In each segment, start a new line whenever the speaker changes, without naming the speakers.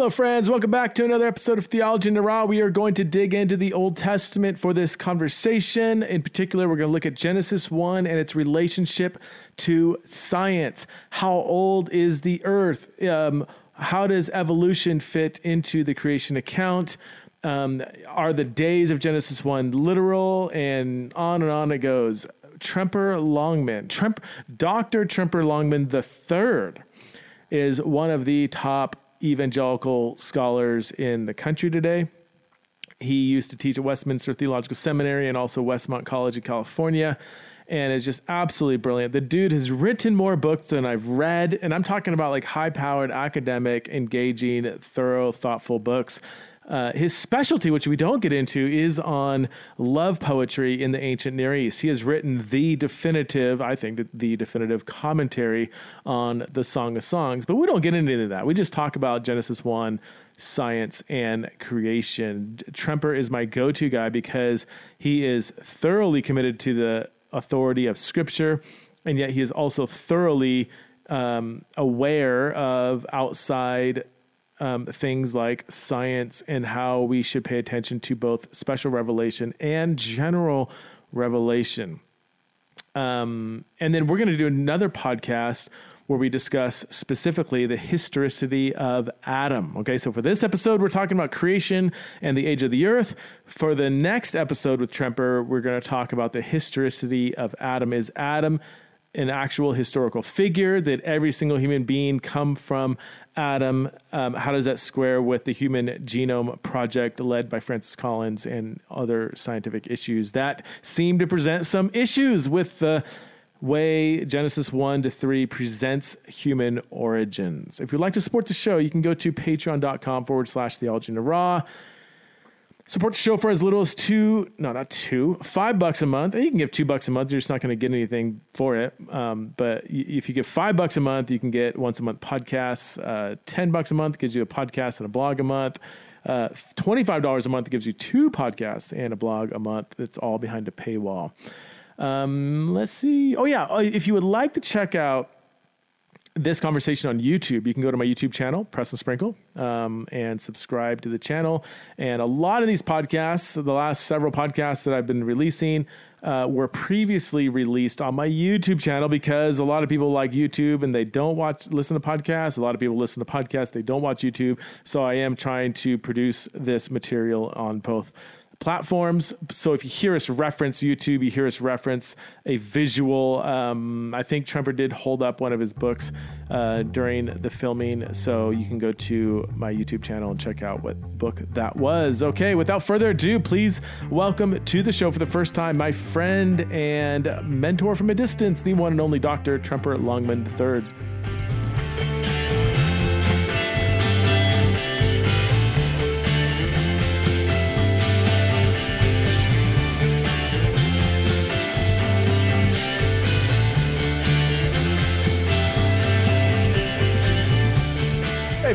Hello, friends. Welcome back to another episode of Theology in the Raw. We are going to dig into the Old Testament for this conversation. In particular, we're going to look at Genesis 1 and its relationship to science. How old is the earth? Um, how does evolution fit into the creation account? Um, are the days of Genesis 1 literal? And on and on it goes. Tremper Longman, Tremp, Dr. Tremper Longman III is one of the top evangelical scholars in the country today. He used to teach at Westminster Theological Seminary and also Westmont College in California and is just absolutely brilliant. The dude has written more books than I've read, and I'm talking about like high powered, academic, engaging, thorough, thoughtful books. Uh, his specialty, which we don't get into, is on love poetry in the ancient Near East. He has written the definitive, I think, the definitive commentary on the Song of Songs, but we don't get into that. We just talk about Genesis 1, science, and creation. Tremper is my go to guy because he is thoroughly committed to the authority of Scripture, and yet he is also thoroughly um, aware of outside um, things like science and how we should pay attention to both special revelation and general revelation. Um, and then we're going to do another podcast where we discuss specifically the historicity of Adam. Okay, so for this episode, we're talking about creation and the age of the earth. For the next episode with Tremper, we're going to talk about the historicity of Adam. Is Adam an actual historical figure? Did every single human being come from Adam? Um, how does that square with the Human Genome Project led by Francis Collins and other scientific issues that seem to present some issues with the way Genesis 1 to 3 presents human origins? If you'd like to support the show, you can go to patreon.com forward slash theology the raw. Support the show for as little as two, no, not two, five bucks a month. You can give two bucks a month. You're just not going to get anything for it. Um, but if you give five bucks a month, you can get once a month podcasts. Uh, Ten bucks a month gives you a podcast and a blog a month. Uh, $25 a month gives you two podcasts and a blog a month. It's all behind a paywall. Um, let's see. Oh, yeah. If you would like to check out this conversation on YouTube, you can go to my YouTube channel, Preston Sprinkle, um, and subscribe to the channel. And a lot of these podcasts, the last several podcasts that I've been releasing, uh, were previously released on my YouTube channel because a lot of people like YouTube and they don't watch listen to podcasts. A lot of people listen to podcasts, they don't watch YouTube. So I am trying to produce this material on both platforms. So if you hear us reference YouTube, you hear us reference a visual. Um, I think Tremper did hold up one of his books uh, during the filming. So you can go to my YouTube channel and check out what book that was. Okay, without further ado, please welcome to the show for the first time my friend and mentor from a distance, the one and only Dr. Tremper Longman III.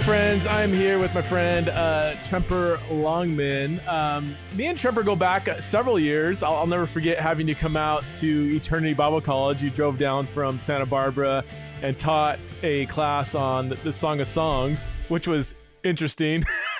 Friends, I'm here with my friend uh, Tremper Longman. Um, me and Tremper go back several years. I'll, I'll, never forget having you come out to Eternity Bible College. You drove down from Santa Barbara and taught a class on the Song of Songs, which was interesting.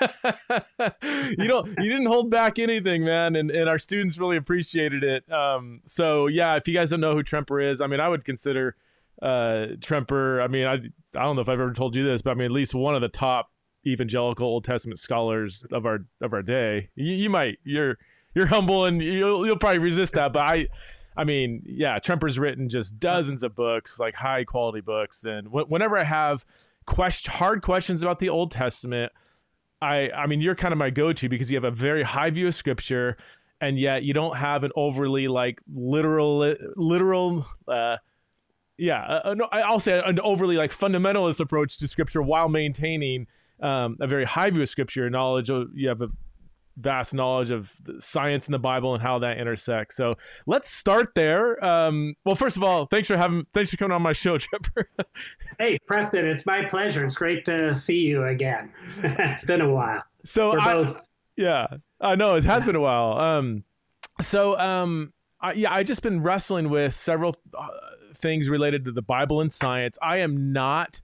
you know, you didn't hold back anything, man, and, and our students really appreciated it. Um, so yeah, if you guys don't know who Tremper is, I mean, I would consider uh, Tremper. I mean, I I don't know if I've ever told you this, but I mean, at least one of the top evangelical Old Testament scholars of our of our day. You, you might you're you're humble and you'll you'll probably resist that, but I. I mean, yeah, Tremper's written just dozens of books, like high quality books. And wh- whenever I have question, hard questions about the Old Testament, I, I mean, you're kind of my go-to because you have a very high view of Scripture, and yet you don't have an overly like literal, literal, uh, yeah, uh, no, I'll say an overly like fundamentalist approach to scripture while maintaining um, a very high view of scripture knowledge. Of, you have a vast knowledge of science in the Bible and how that intersects. So let's start there. Um, well, first of all, thanks for having, thanks for coming on my show, Tremper.
hey, Preston, it's my pleasure. It's great to see you again. it's been a while.
So
We're
I,
both...
yeah, I know it has been a while. Um, so um, I, yeah, I just been wrestling with several uh, things related to the Bible and science. I am not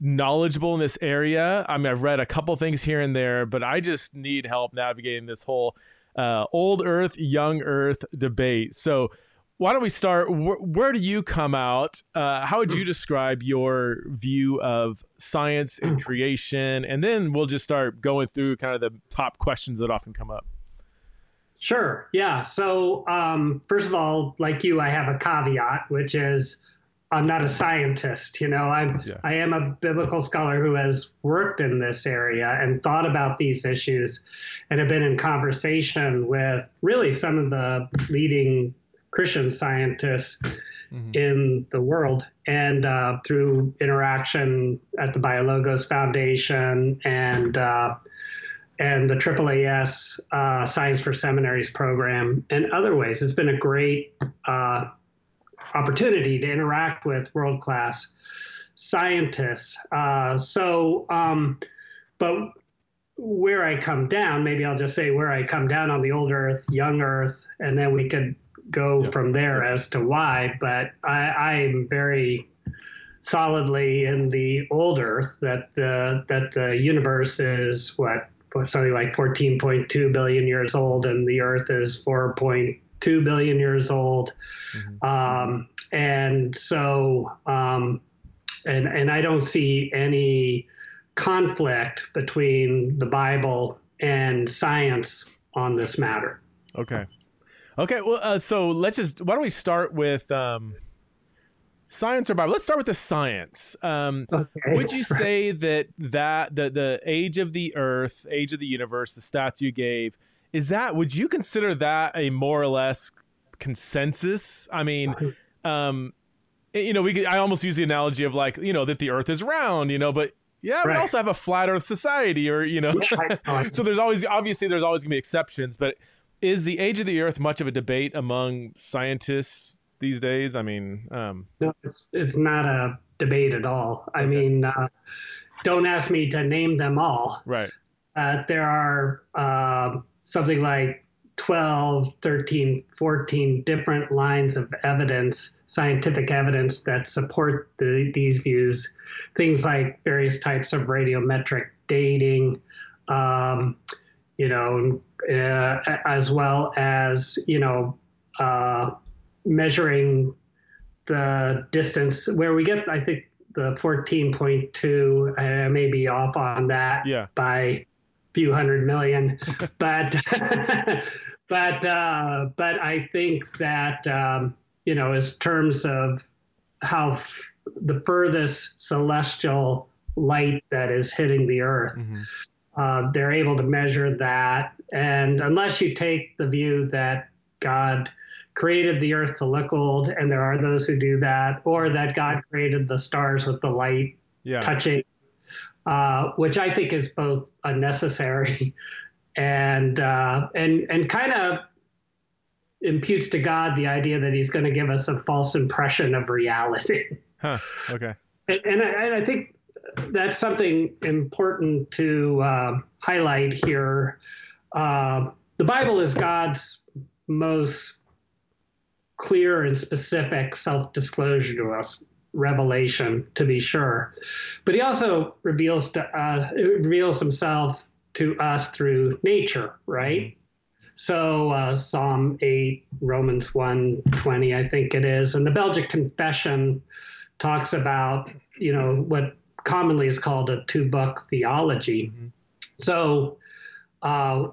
knowledgeable in this area. I mean, I've read a couple things here and there, but I just need help navigating this whole uh, old Earth, young Earth debate. So, why don't we start? Where, where do you come out? Uh, how would you describe your view of science and creation? And then we'll just start going through kind of the top questions that often come up.
Sure. Yeah. So, um, first of all, like you, I have a caveat, which is I'm not a scientist. You know, I'm yeah. I am a biblical scholar who has worked in this area and thought about these issues, and have been in conversation with really some of the leading Christian scientists mm-hmm. in the world, and uh, through interaction at the BioLogos Foundation and uh, and the AAAS uh, Science for Seminaries program and other ways. It's been a great uh, opportunity to interact with world class scientists. Uh, so, um, but where I come down, maybe I'll just say where I come down on the old Earth, young Earth, and then we could go from there as to why. But I, am very solidly in the old Earth that the that the universe is what something like 14.2 billion years old, and the Earth is 4.2 billion years old. Mm-hmm. Um, and so, um, and and I don't see any conflict between the Bible and science on this matter.
Okay. Okay. Well, uh, so let's just why don't we start with um, science or Bible? Let's start with the science. Um, okay. Would you say that that the the age of the Earth, age of the universe, the stats you gave, is that would you consider that a more or less consensus? I mean, um, you know, we could, I almost use the analogy of like, you know, that the earth is round, you know, but yeah, right. we also have a flat earth society or, you know, yeah, so there's always, obviously there's always gonna be exceptions, but is the age of the earth much of a debate among scientists these days? I mean, um,
no, it's, it's not a debate at all. I mean, uh, don't ask me to name them all.
Right.
Uh, there are uh, something like 12, 13, 14 different lines of evidence, scientific evidence that support the, these views. Things like various types of radiometric dating, um, you know, uh, as well as, you know, uh, measuring the distance where we get, I think, the 14.2, I may be off on that
yeah.
by a few hundred million, but but uh, but I think that um, you know, as terms of how f- the furthest celestial light that is hitting the Earth, mm-hmm. uh, they're able to measure that, and unless you take the view that God created the earth to look old, and there are those who do that, or that God created the stars with the light yeah. touching uh, which I think is both unnecessary and uh, and and kind of imputes to God the idea that He's going to give us a false impression of reality.
Huh. Okay.
And, and, I, and I, think that's something important to uh, highlight here. Uh, the Bible is God's most clear and specific self disclosure to us revelation, to be sure. But he also reveals to us, reveals himself to us through nature, right? So uh, Psalm 8, Romans 1, 20, I think it is, and the Belgic Confession talks about, you know, what commonly is called a two-book theology. Mm-hmm. So uh,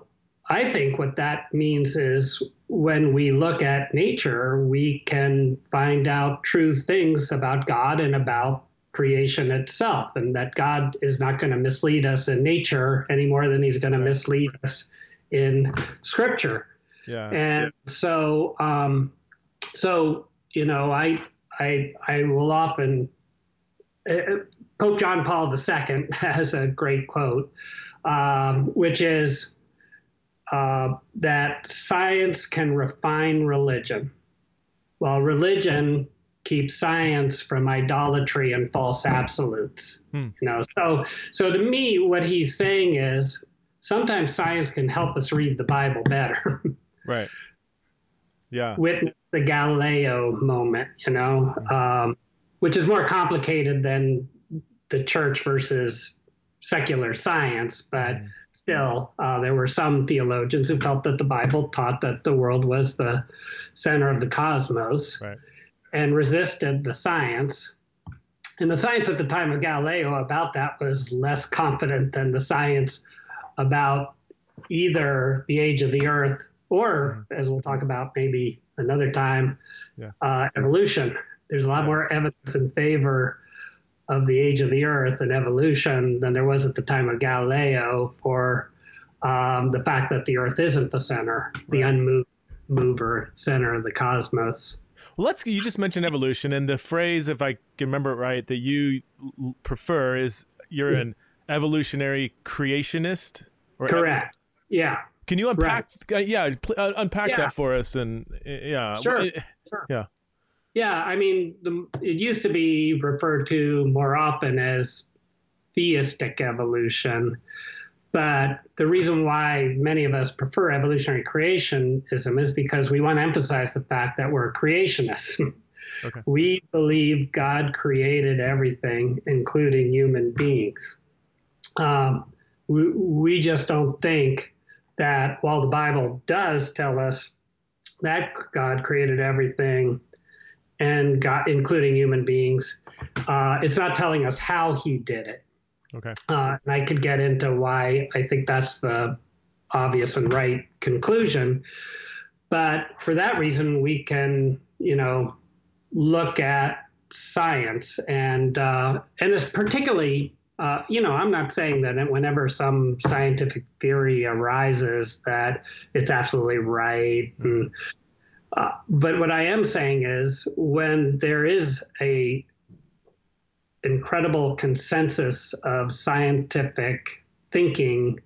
I think what that means is when we look at nature, we can find out true things about God and about creation itself, and that God is not going to mislead us in nature any more than he's going to mislead us in scripture.
Yeah.
And so, um, so, you know, I, I, I will often, uh, Pope John Paul II has a great quote, um, which is, uh, that science can refine religion, while religion keeps science from idolatry and false absolutes. Hmm. You know, so so to me, what he's saying is sometimes science can help us read the Bible better.
right. Yeah.
Witness the Galileo moment, you know, hmm. um, which is more complicated than the church versus secular science, but mm. still, uh, there were some theologians who felt that the Bible taught that the world was the center of the cosmos right. and resisted the science. And the science at the time of Galileo about that was less confident than the science about either the age of the earth or, mm. as we'll talk about maybe another time, yeah. uh, evolution. There's a lot more evidence in favor of the age of the Earth and evolution than there was at the time of Galileo for um, the fact that the Earth isn't the center, right. the unmoved mover center of the cosmos.
Well, let's. You just mentioned evolution, and the phrase, if I can remember it right, that you prefer is you're an evolutionary creationist.
Correct. Ev- yeah.
Can you unpack? Right. Uh, yeah, pl- uh, unpack yeah. that for us, and uh, yeah.
Sure. sure. Yeah. Yeah, I mean, the, it used to be referred to more often as theistic evolution. But the reason why many of us prefer evolutionary creationism is because we want to emphasize the fact that we're creationists. Okay. We believe God created everything, including human beings. Um, we, we just don't think that while the Bible does tell us that God created everything, and God, including human beings. Uh, it's not telling us how he did it.
Okay.
Uh, and I could get into why I think that's the obvious and right conclusion. But for that reason, we can, you know, look at science and uh, and it's particularly, uh, you know, I'm not saying that whenever some scientific theory arises that it's absolutely right and uh, but what I am saying is when there is a incredible consensus of scientific thinking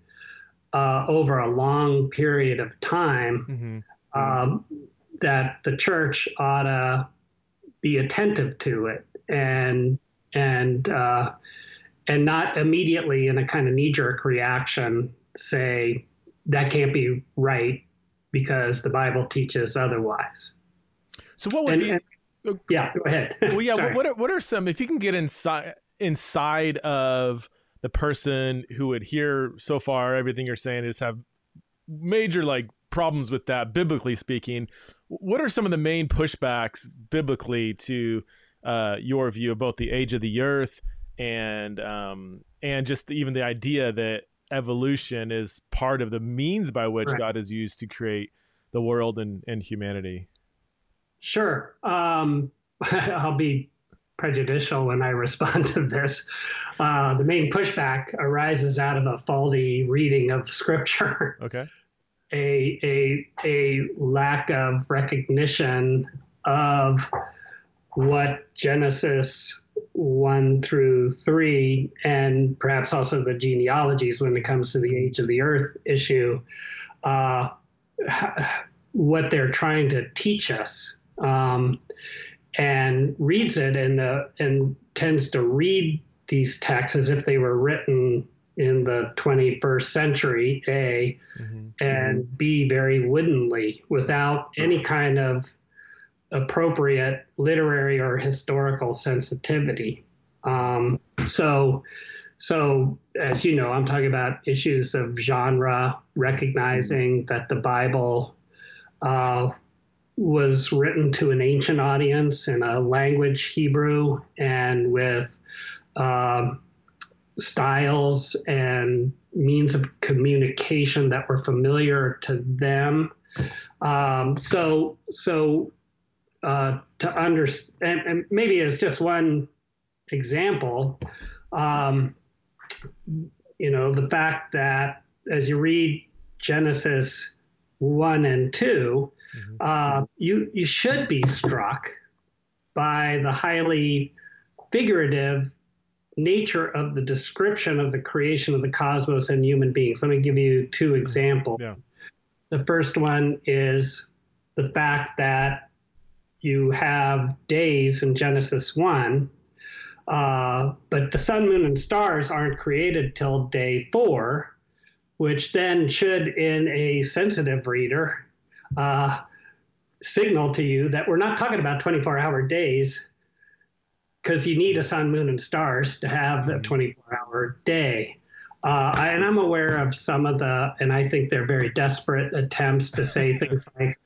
uh, over a long period of time, mm-hmm. um, that the church ought to be attentive to it and and uh, and not immediately in a kind of knee jerk reaction say that can't be right because the Bible teaches otherwise.
So what would and, be? And,
yeah, go ahead.
well, yeah. what are, what are some? If you can get inside inside of the person who would hear so far everything you're saying is have major like problems with that biblically speaking what are some of the main pushbacks biblically to uh, your view of both the age of the earth and um, and just the, even the idea that evolution is part of the means by which right. God has used to create the world and, and humanity.
Sure. Um, I'll be prejudicial when I respond to this. Uh, the main pushback arises out of a faulty reading of Scripture.
Okay.
A, a, a lack of recognition of what Genesis 1 through 3, and perhaps also the genealogies when it comes to the age of the earth issue, uh, what they're trying to teach us. Um, and reads it and, uh, and tends to read these texts as if they were written in the 21st century, A, mm-hmm. and B, very woodenly, without any kind of appropriate literary or historical sensitivity. Um, so, so as you know, I'm talking about issues of genre, recognizing that the Bible uh, was written to an ancient audience in a language Hebrew and with uh, styles and means of communication that were familiar to them. Um, so, so uh, to understand, and maybe as just one example, um, you know, the fact that as you read Genesis 1 and 2, mm-hmm. uh, you, you should be struck by the highly figurative nature of the description of the creation of the cosmos and human beings. Let me give you two examples. Yeah. The first one is the fact that you have days in Genesis 1, uh, but the sun, moon, and stars aren't created till day four, which then should, in a sensitive reader, uh, signal to you that we're not talking about 24 hour days. because you need a sun, moon, and stars to have the 24 hour day. Uh, and I'm aware of some of the, and I think they're very desperate attempts to say things like,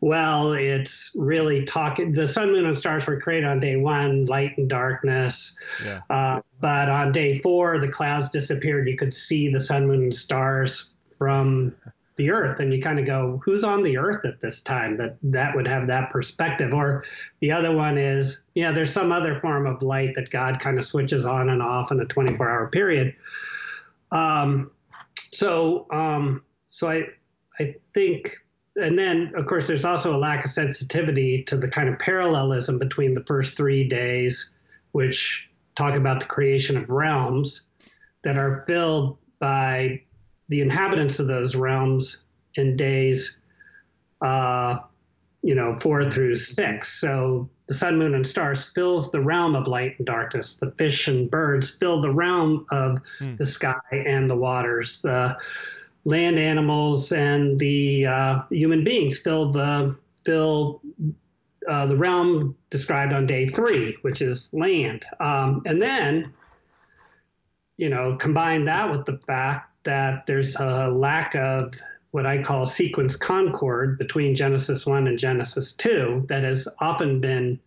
well, it's really talking. The sun, moon, and stars were created on day one, light and darkness. Yeah. Uh, but on day four, the clouds disappeared. You could see the sun, moon, and stars from the earth and you kind of go who's on the earth at this time that that would have that perspective or the other one is yeah there's some other form of light that god kind of switches on and off in a 24 hour period um, so um, so i i think and then of course there's also a lack of sensitivity to the kind of parallelism between the first three days which talk about the creation of realms that are filled by the inhabitants of those realms in days, uh, you know, four through six. So the sun, moon, and stars fills the realm of light and darkness. The fish and birds fill the realm of hmm. the sky and the waters. The land animals and the uh, human beings fill the fill uh, the realm described on day three, which is land. Um, and then, you know, combine that with the fact that there's a lack of what I call sequence concord between Genesis 1 and Genesis 2 that has often been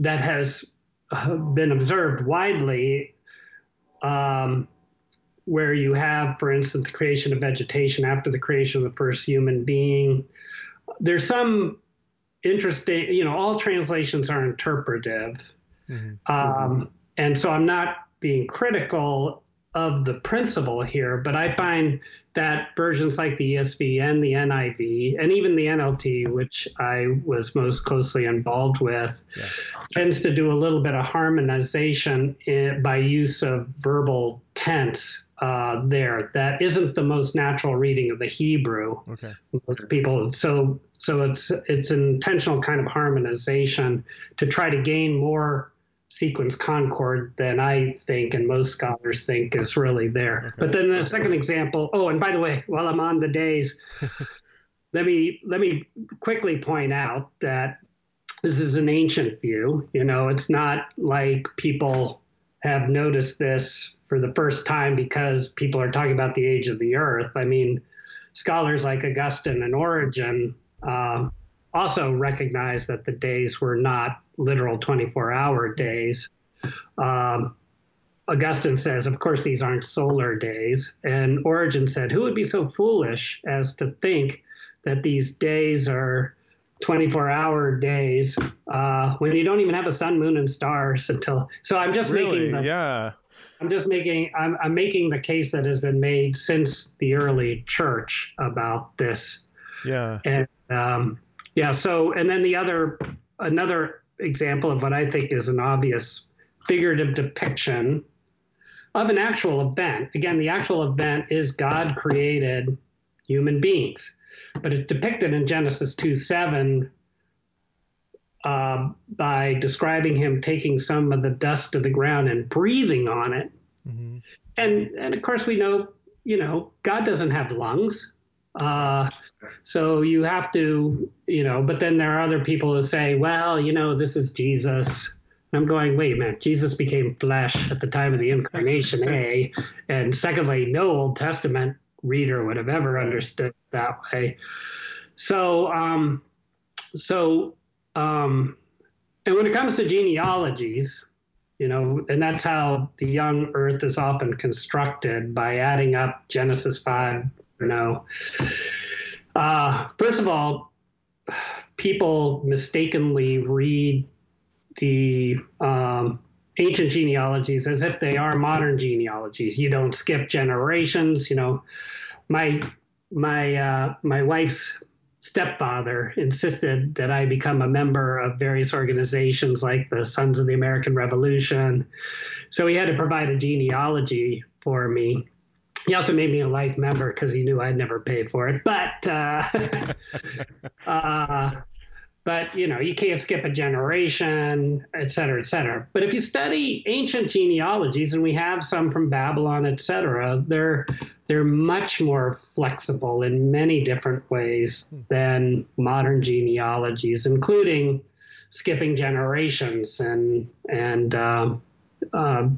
that has uh, been observed widely um, where you have for instance the creation of vegetation after the creation of the first human being there's some interesting you know all translations are interpretive mm-hmm. um, and so i'm not being critical of the principle here, but I find that versions like the ESV and the NIV and even the NLT, which I was most closely involved with, yeah. tends to do a little bit of harmonization in, by use of verbal tense uh, there. That isn't the most natural reading of the Hebrew. Okay. Most people, so so it's it's an intentional kind of harmonization to try to gain more sequence concord than I think and most scholars think is really there. Okay. But then the second example, oh, and by the way, while I'm on the days, let me let me quickly point out that this is an ancient view. You know, it's not like people have noticed this for the first time because people are talking about the age of the earth. I mean, scholars like Augustine and Origen uh, also recognized that the days were not literal 24 hour days. Um, Augustine says, of course, these aren't solar days. And Origen said, who would be so foolish as to think that these days are 24 hour days uh, when you don't even have a sun, moon, and stars until. So I'm just really? making the.
Yeah.
I'm just making I'm, I'm making the case that has been made since the early church about this.
Yeah.
And um, yeah. So and then the other another example of what I think is an obvious figurative depiction of an actual event. Again, the actual event is God created human beings, but it's depicted in Genesis 2 7 uh, by describing him taking some of the dust of the ground and breathing on it. Mm-hmm. And, and of course, we know, you know, God doesn't have lungs. Uh, so you have to, you know, but then there are other people who say, well, you know, this is Jesus. I'm going, wait a minute, Jesus became flesh at the time of the incarnation, A. And secondly, no Old Testament reader would have ever understood that way. So, um, so, um, and when it comes to genealogies, you know, and that's how the young earth is often constructed by adding up Genesis 5, you know, uh, first of all, people mistakenly read the um, ancient genealogies as if they are modern genealogies. You don't skip generations. You know, my my uh, my wife's stepfather insisted that I become a member of various organizations like the Sons of the American Revolution. So he had to provide a genealogy for me he also made me a life member because he knew I'd never pay for it. But uh, uh, but you know you can't skip a generation, et cetera, et cetera. But if you study ancient genealogies, and we have some from Babylon, et cetera, they're they're much more flexible in many different ways than modern genealogies, including skipping generations and and uh, uh,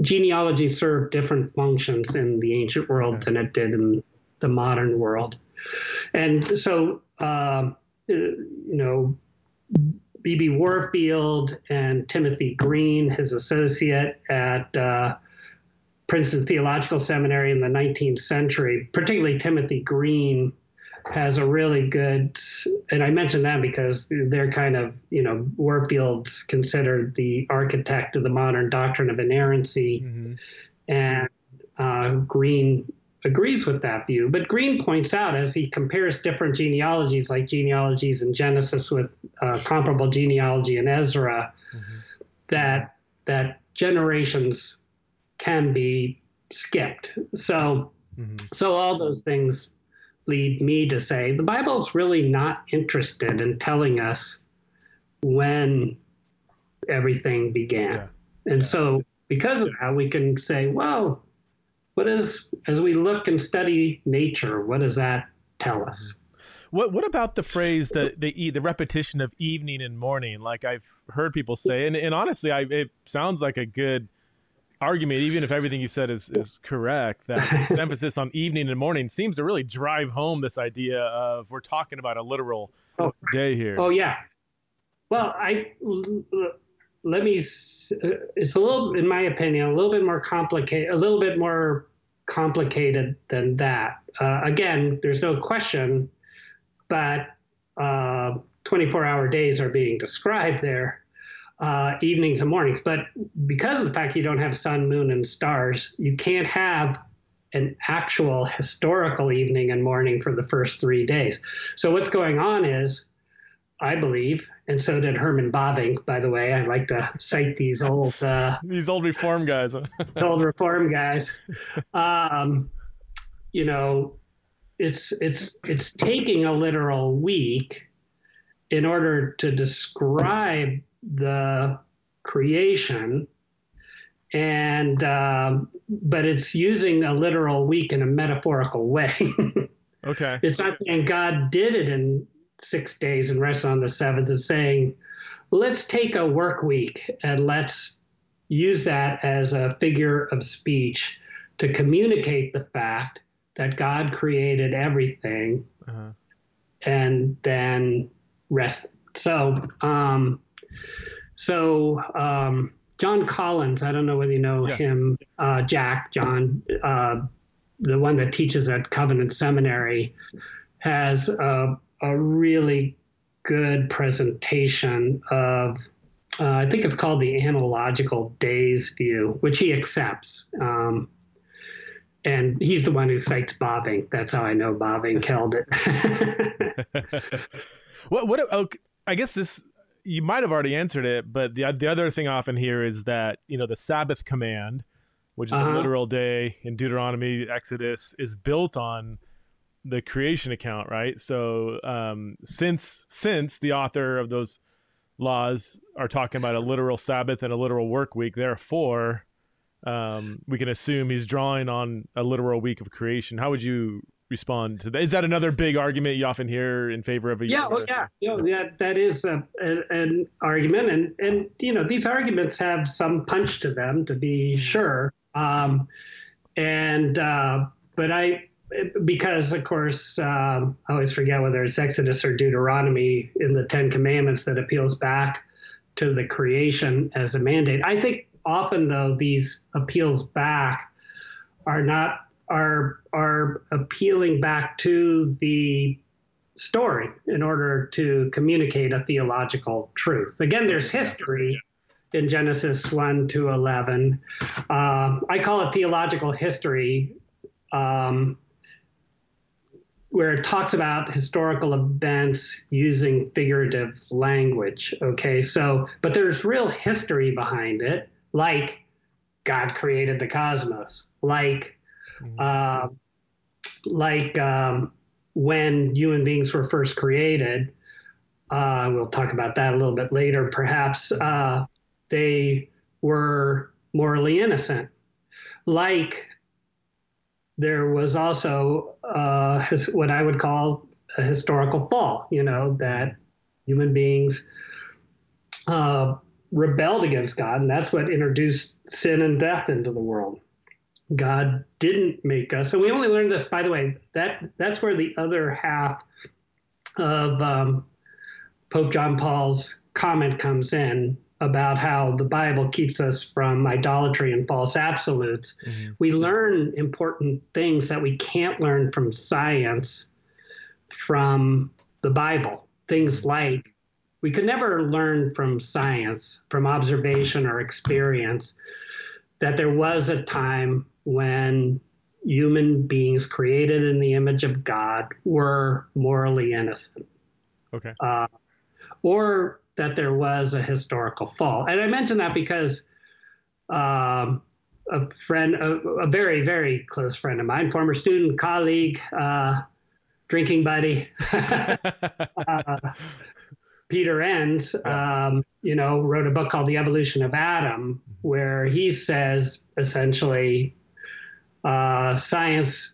genealogy served different functions in the ancient world than it did in the modern world. And so, uh, you know, B.B. Warfield and Timothy Green, his associate at uh, Princeton Theological Seminary in the 19th century, particularly Timothy Green, has a really good, and I mention that because they're kind of, you know, Warfield's considered the architect of the modern doctrine of inerrancy, mm-hmm. and uh, Green agrees with that view. But Green points out as he compares different genealogies, like genealogies in Genesis with uh, comparable genealogy in Ezra, mm-hmm. that that generations can be skipped. So, mm-hmm. so all those things lead me to say the Bible's really not interested in telling us when everything began. Yeah. And yeah. so, because of that, we can say, well, what is, as we look and study nature, what does that tell us?
What what about the phrase that the the repetition of evening and morning? Like I've heard people say, and, and honestly, I, it sounds like a good argument, even if everything you said is, is correct, that emphasis on evening and morning seems to really drive home this idea of we're talking about a literal oh, day here.
Oh yeah. Well, I let me. It's a little, in my opinion, a little bit more complicated, a little bit more complicated than that. Uh, again, there's no question, but uh, 24 hour days are being described there uh, evenings and mornings. But because of the fact you don't have sun, moon, and stars, you can't have an actual historical evening and morning for the first three days. So what's going on is, I believe, and so did Herman Bavinck, by the way. I like to cite these old uh,
these old reform guys,
old reform guys. Um, you know, it's it's it's taking a literal week in order to describe the creation and um, but it's using a literal week in a metaphorical way
okay
it's not saying god did it in six days and rest on the seventh it's saying let's take a work week and let's use that as a figure of speech to communicate the fact that god created everything uh-huh. and then rest so um, so um, John Collins, I don't know whether you know yeah. him, uh, Jack John, uh, the one that teaches at Covenant Seminary, has a, a really good presentation of. Uh, I think it's called the analogical days view, which he accepts. Um, and he's the one who cites Bavinck. That's how I know Bavinck held
it. what? What? Oh, I guess this you might have already answered it, but the the other thing often here is that you know the Sabbath command, which is uh-huh. a literal day in Deuteronomy, Exodus, is built on the creation account, right? So um, since since the author of those laws are talking about a literal Sabbath and a literal work week, therefore um, we can assume he's drawing on a literal week of creation. How would you respond to that. Is that another big argument you often hear in favor of a
yeah, well, yeah, you know, yeah, that is a, a, an argument, and and you know these arguments have some punch to them, to be mm-hmm. sure. Um, and uh, but I because of course um, I always forget whether it's Exodus or Deuteronomy in the Ten Commandments that appeals back to the creation as a mandate. I think often though these appeals back are not are are appealing back to the story in order to communicate a theological truth. Again, there's history in Genesis 1 to 11. Uh, I call it theological history, um, where it talks about historical events using figurative language. Okay, so, but there's real history behind it, like God created the cosmos, like Mm-hmm. Uh, like um, when human beings were first created, uh, we'll talk about that a little bit later, perhaps, uh, they were morally innocent. Like there was also uh, what I would call a historical fall, you know, that human beings uh, rebelled against God, and that's what introduced sin and death into the world. God didn't make us, and we only learned this, by the way. That that's where the other half of um, Pope John Paul's comment comes in about how the Bible keeps us from idolatry and false absolutes. Mm-hmm. We learn important things that we can't learn from science from the Bible. Things like we could never learn from science, from observation or experience, that there was a time when human beings created in the image of God were morally innocent.
Okay. Uh,
or that there was a historical fall. And I mention that because um, a friend, a, a, very, very close friend of mine, former student, colleague, uh, drinking buddy, uh, Peter Enns, um, you know, wrote a book called The Evolution of Adam, where he says essentially uh, science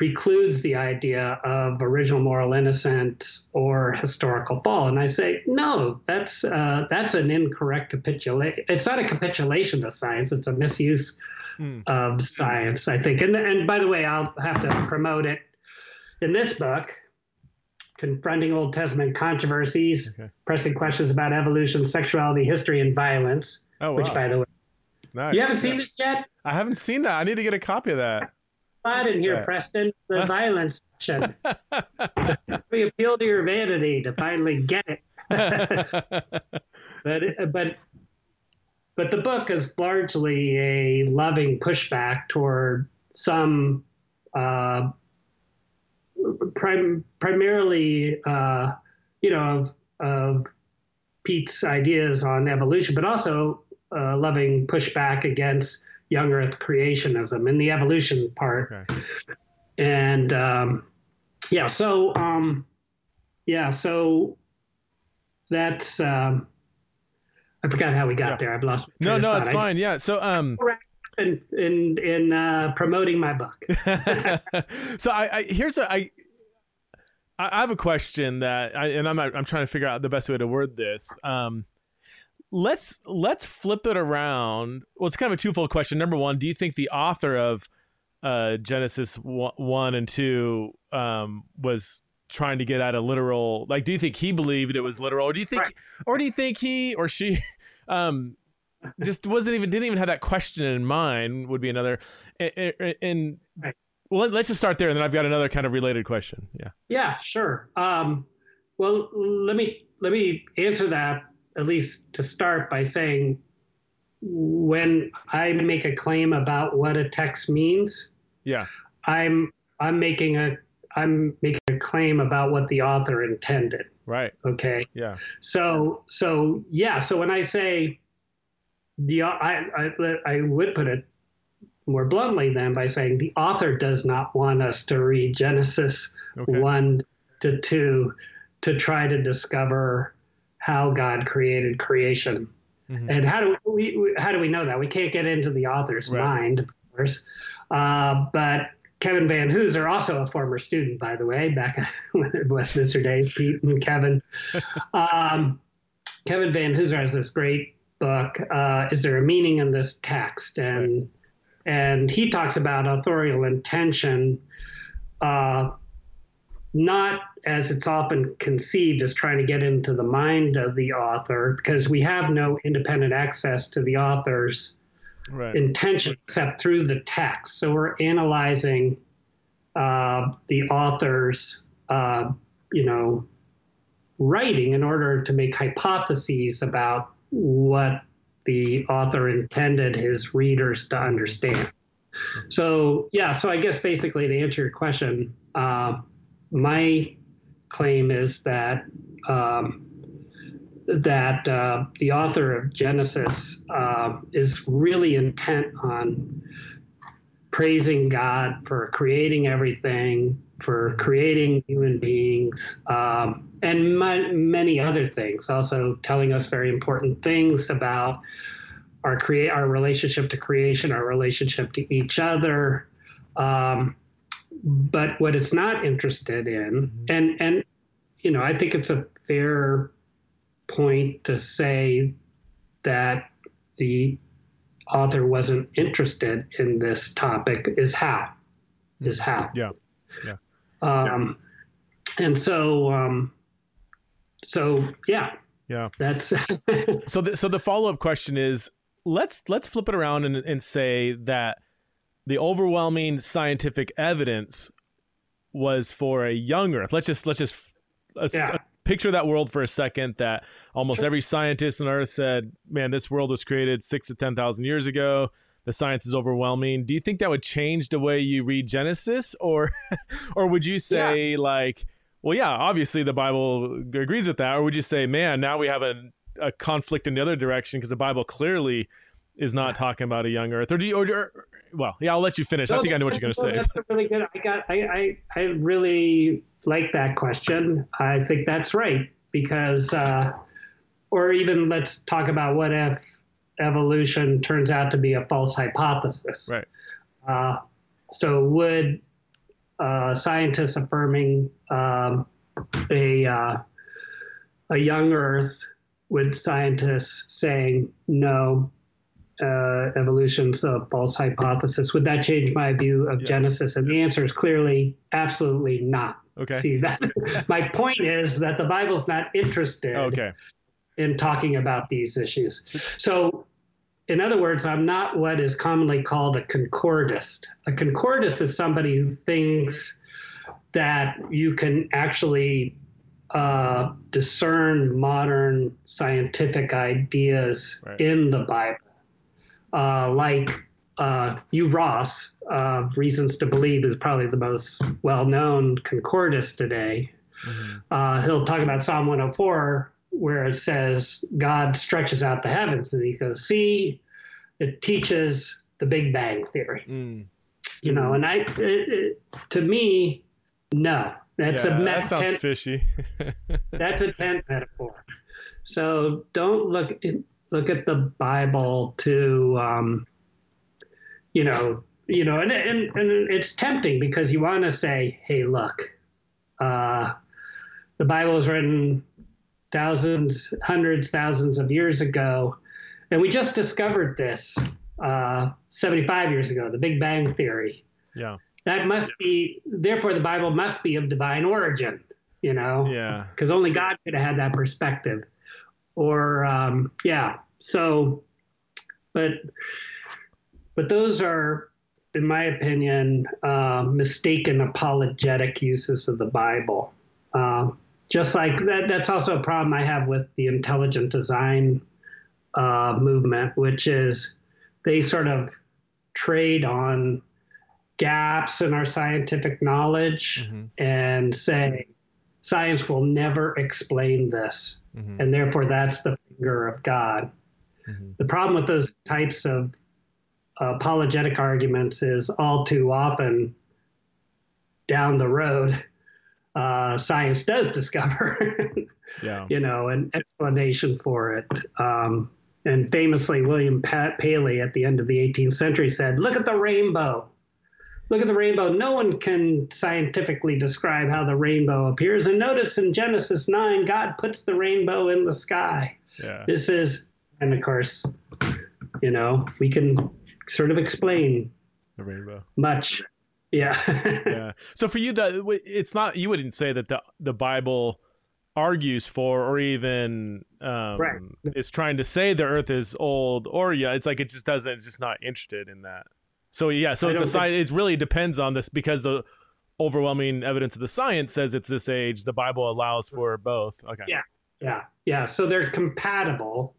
precludes the idea of original moral innocence or historical fall. And I say, no, that's uh, that's an incorrect capitulation. It's not a capitulation to science; it's a misuse mm. of science, I think. And and by the way, I'll have to promote it in this book. Confronting Old Testament controversies, okay. pressing questions about evolution, sexuality, history, and violence. Oh, wow. Which, by the way, nice. you haven't seen this yet?
I haven't seen that. I need to get a copy of that
spot in here, Preston. The violence section. we appeal to your vanity to finally get it. but but but the book is largely a loving pushback toward some uh, prim- primarily uh, you know of, of Pete's ideas on evolution, but also uh, loving pushback against young Earth creationism in the evolution part. Okay. And um, yeah, so um, yeah, so that's um, I forgot how we got yeah. there. I've lost.
No, no, it's I, fine. Yeah, so um.
In in, in uh, promoting my book.
so I, I here's a I I have a question that I, and I'm I'm trying to figure out the best way to word this. Um, let's let's flip it around. Well, it's kind of a twofold question. Number one, do you think the author of uh, Genesis one and two um, was trying to get at a literal? Like, do you think he believed it was literal, or do you think, right. or do you think he or she um, just wasn't even didn't even have that question in mind? Would be another. And, and right. well, let's just start there, and then I've got another kind of related question. Yeah.
Yeah, sure. Um, well, let me let me answer that at least to start by saying when I make a claim about what a text means,
yeah,
I'm I'm making a I'm making a claim about what the author intended.
Right.
Okay.
Yeah.
So so yeah. So when I say the I I, I would put it more bluntly then by saying the author does not want us to read Genesis okay. one to two to try to discover how God created creation. Mm-hmm. And how do we how do we know that? We can't get into the author's right. mind, of course. Uh, but Kevin Vanhoozer, also a former student, by the way, back at Westminster days, Pete and Kevin. Um, Kevin Vanhoozer has this great book. Uh, Is there a meaning in this text? And right. and he talks about authorial intention, uh, not as it's often conceived as trying to get into the mind of the author because we have no independent access to the author's right. intention except through the text. So we're analyzing uh, the author's, uh, you know, writing in order to make hypotheses about what the author intended his readers to understand. So yeah, so I guess basically to answer your question, uh, my claim is that um, that uh, the author of Genesis uh, is really intent on praising God for creating everything, for creating human beings, um, and my, many other things. Also, telling us very important things about our create our relationship to creation, our relationship to each other. Um, but what it's not interested in, mm-hmm. and and you know, I think it's a fair point to say that the author wasn't interested in this topic is how is how.
Yeah yeah.
Um and so um so yeah.
Yeah.
That's
so the, so the follow-up question is let's let's flip it around and, and say that the overwhelming scientific evidence was for a young earth. Let's just let's just let's,
yeah.
picture that world for a second that almost sure. every scientist on earth said man this world was created six to ten thousand years ago. The science is overwhelming. Do you think that would change the way you read genesis? Or or would you say yeah. like well yeah obviously the bible agrees with that. Or would you say man now we have a, a conflict in the other direction because the bible clearly is not talking about a young earth. Or do you or, or well yeah i'll let you finish no, i think i know what you're going to say
that's really good i got I, I i really like that question i think that's right because uh or even let's talk about what if evolution turns out to be a false hypothesis.
Right.
Uh, so would uh, scientists affirming um, a uh, a young Earth, would scientists saying no, uh, evolution's a false hypothesis, would that change my view of yeah. Genesis? And the answer is clearly, absolutely not.
Okay.
See that my point is that the Bible's not interested.
Okay
in talking about these issues. So in other words, I'm not what is commonly called a concordist. A concordist is somebody who thinks that you can actually uh, discern modern scientific ideas right. in the Bible. Uh, like uh, Hugh Ross, of Reasons to Believe, is probably the most well known concordist today. Mm-hmm. Uh, he'll talk about Psalm 104 where it says God stretches out the heavens, and he goes, "See, it teaches the Big Bang theory." Mm. You know, and I, it, it, to me, no, that's
yeah,
a
that sounds tent, fishy.
that's a tent metaphor. So don't look look at the Bible to, um, you know, you know, and, and and it's tempting because you want to say, "Hey, look." Uh, the Bible was written thousands, hundreds, thousands of years ago. And we just discovered this uh, 75 years ago, the Big Bang Theory.
Yeah.
That must be, therefore, the Bible must be of divine origin, you know?
Yeah.
Because only God could have had that perspective. Or, um, yeah. So, but, but those are, in my opinion, uh, mistaken apologetic uses of the Bible. Um, just like that, that's also a problem I have with the intelligent design uh, movement, which is they sort of trade on gaps in our scientific knowledge mm-hmm. and say science will never explain this, mm-hmm. and therefore that's the finger of God. Mm-hmm. The problem with those types of apologetic arguments is all too often down the road uh, science does discover,
yeah.
you know, an explanation for it. Um, and famously, William Pat Paley at the end of the 18th century said, Look at the rainbow. Look at the rainbow. No one can scientifically describe how the rainbow appears. And notice in Genesis 9, God puts the rainbow in the sky.
Yeah.
This is, and of course, you know, we can sort of explain
the rainbow
much yeah.
yeah. So for you, that it's not you wouldn't say that the the Bible argues for or even um, right. is trying to say the Earth is old, or yeah, it's like it just doesn't. It's just not interested in that. So yeah, so the science it really depends on this because the overwhelming evidence of the science says it's this age. The Bible allows for both. Okay.
Yeah. Yeah. Yeah. So they're compatible.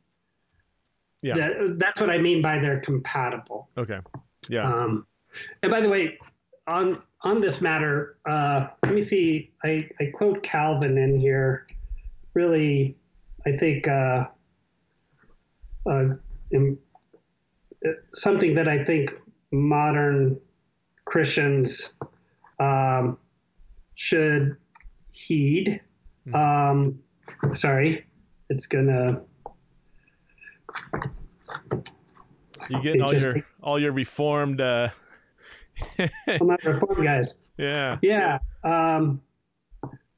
Yeah.
That, that's what I mean by they're compatible.
Okay. Yeah.
Um, and by the way, on on this matter, uh, let me see. I, I quote Calvin in here. Really, I think uh, uh, in, something that I think modern Christians um, should heed. Hmm. Um, sorry, it's gonna.
You getting all your all your reformed uh,
I'm not reform guys.
Yeah.
Yeah. Um,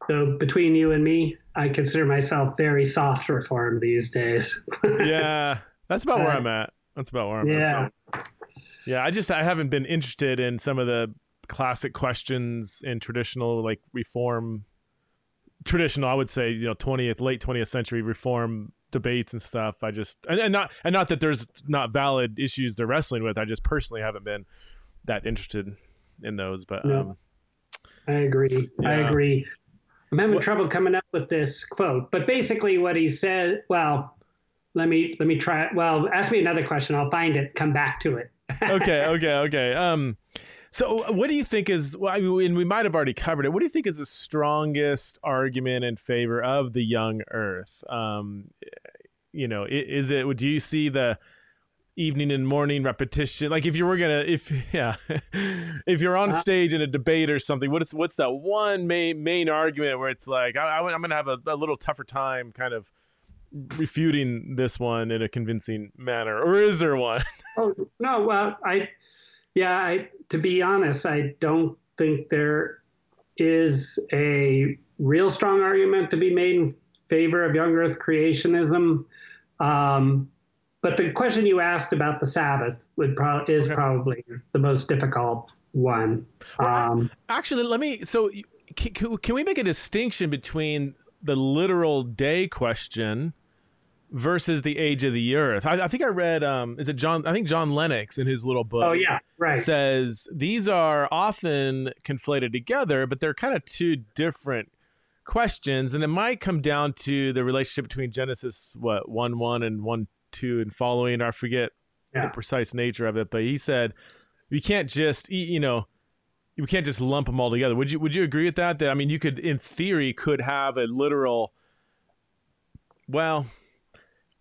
though between you and me, I consider myself very soft reformed these days.
yeah, that's about uh, where I'm at. That's about where I'm
yeah.
at. Yeah. I just I haven't been interested in some of the classic questions in traditional like reform traditional I would say, you know, 20th late 20th century reform debates and stuff. I just and, and not and not that there's not valid issues they're wrestling with. I just personally haven't been that interested in those, but no. um
I agree. Yeah. I agree. I'm having what? trouble coming up with this quote, but basically what he said. Well, let me let me try. Well, ask me another question. I'll find it. Come back to it.
Okay. Okay. Okay. Um. So, what do you think is? Well, I mean, we might have already covered it. What do you think is the strongest argument in favor of the young Earth? Um, you know, is it? Do you see the evening and morning repetition like if you were gonna if yeah if you're on uh-huh. stage in a debate or something what is what's that one main main argument where it's like I, am gonna have a, a, little tougher time kind of refuting this one in a convincing manner or is there one
oh no well i yeah i to be honest i don't think there is a real strong argument to be made in favor of young earth creationism um, but the question you asked about the Sabbath would pro- is okay. probably the most difficult one.
Um, actually, let me. So, can, can we make a distinction between the literal day question versus the age of the earth. I, I, think I read, um, is it John? I think John Lennox in his little book.
Oh yeah, right.
Says these are often conflated together, but they're kind of two different questions, and it might come down to the relationship between Genesis what one one and one two and following. I forget yeah. the precise nature of it, but he said you can't just you know you can't just lump them all together. Would you would you agree with that? That I mean, you could in theory could have a literal. Well,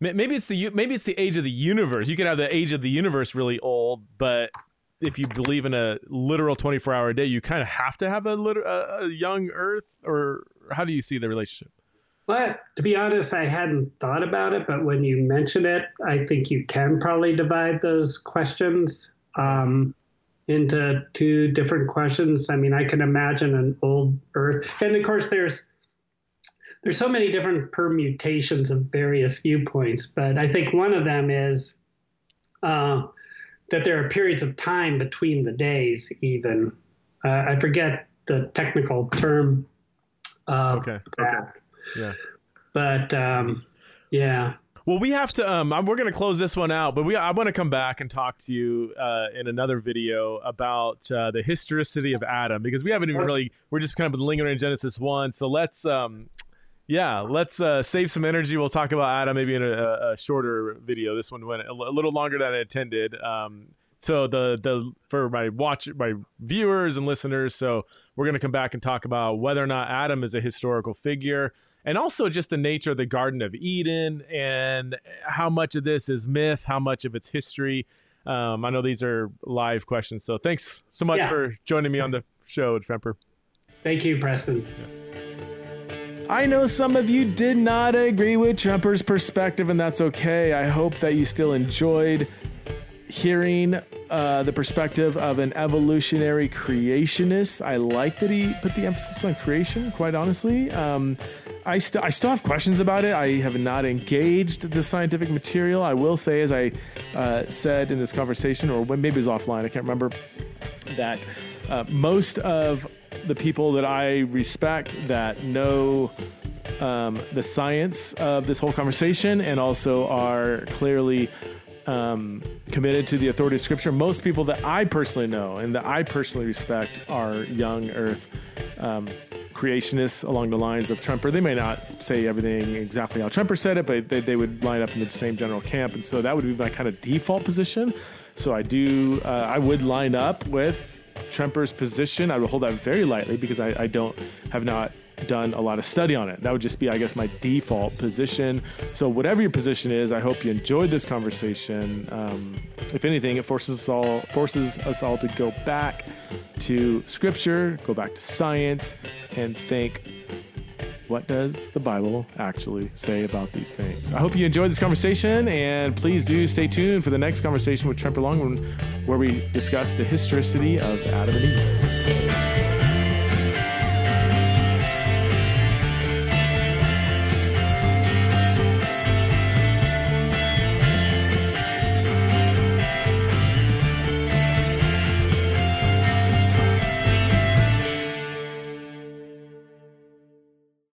maybe it's the maybe it's the age of the universe. You could have the age of the universe really old, but if you believe in a literal 24 hour day, you kind of have to have a, a, a young Earth. Or how do you see the relationship?
But to be honest, I hadn't thought about it. But when you mention it, I think you can probably divide those questions um, into two different questions. I mean, I can imagine an old Earth, and of course, there's there's so many different permutations of various viewpoints. But I think one of them is uh, that there are periods of time between the days. Even uh, I forget the technical term.
okay. That. Okay yeah.
But um, yeah.
Well, we have to. Um, we're going to close this one out, but we I want to come back and talk to you uh, in another video about uh, the historicity of Adam because we haven't even really. We're just kind of lingering in Genesis one. So let's, um, yeah, let's uh, save some energy. We'll talk about Adam maybe in a, a shorter video. This one went a little longer than I intended. Um, so the the for my watch my viewers and listeners. So we're going to come back and talk about whether or not Adam is a historical figure and also just the nature of the Garden of Eden and how much of this is myth, how much of it's history. Um, I know these are live questions, so thanks so much yeah. for joining me on the show, Tremper.
Thank you, Preston.
Yeah. I know some of you did not agree with Tremper's perspective, and that's okay. I hope that you still enjoyed hearing uh, the perspective of an evolutionary creationist. I like that he put the emphasis on creation, quite honestly. Um, I, st- I still have questions about it. I have not engaged the scientific material. I will say, as I uh, said in this conversation, or maybe it was offline, I can't remember, that uh, most of the people that I respect that know um, the science of this whole conversation and also are clearly um, committed to the authority of Scripture. Most people that I personally know and that I personally respect are young Earth um, creationists along the lines of Tremper. They may not say everything exactly how Tremper said it, but they, they would line up in the same general camp. And so that would be my kind of default position. So I do, uh, I would line up with Tremper's position. I would hold that very lightly because I, I don't have not done a lot of study on it. That would just be, I guess, my default position. So, whatever your position is, I hope you enjoyed this conversation. Um, if anything, it forces us all forces us all to go back to Scripture, go back to science, and think. What does the Bible actually say about these things? I hope you enjoyed this conversation, and please do stay tuned for the next conversation with Tremper Longman, where we discuss the historicity of Adam and Eve.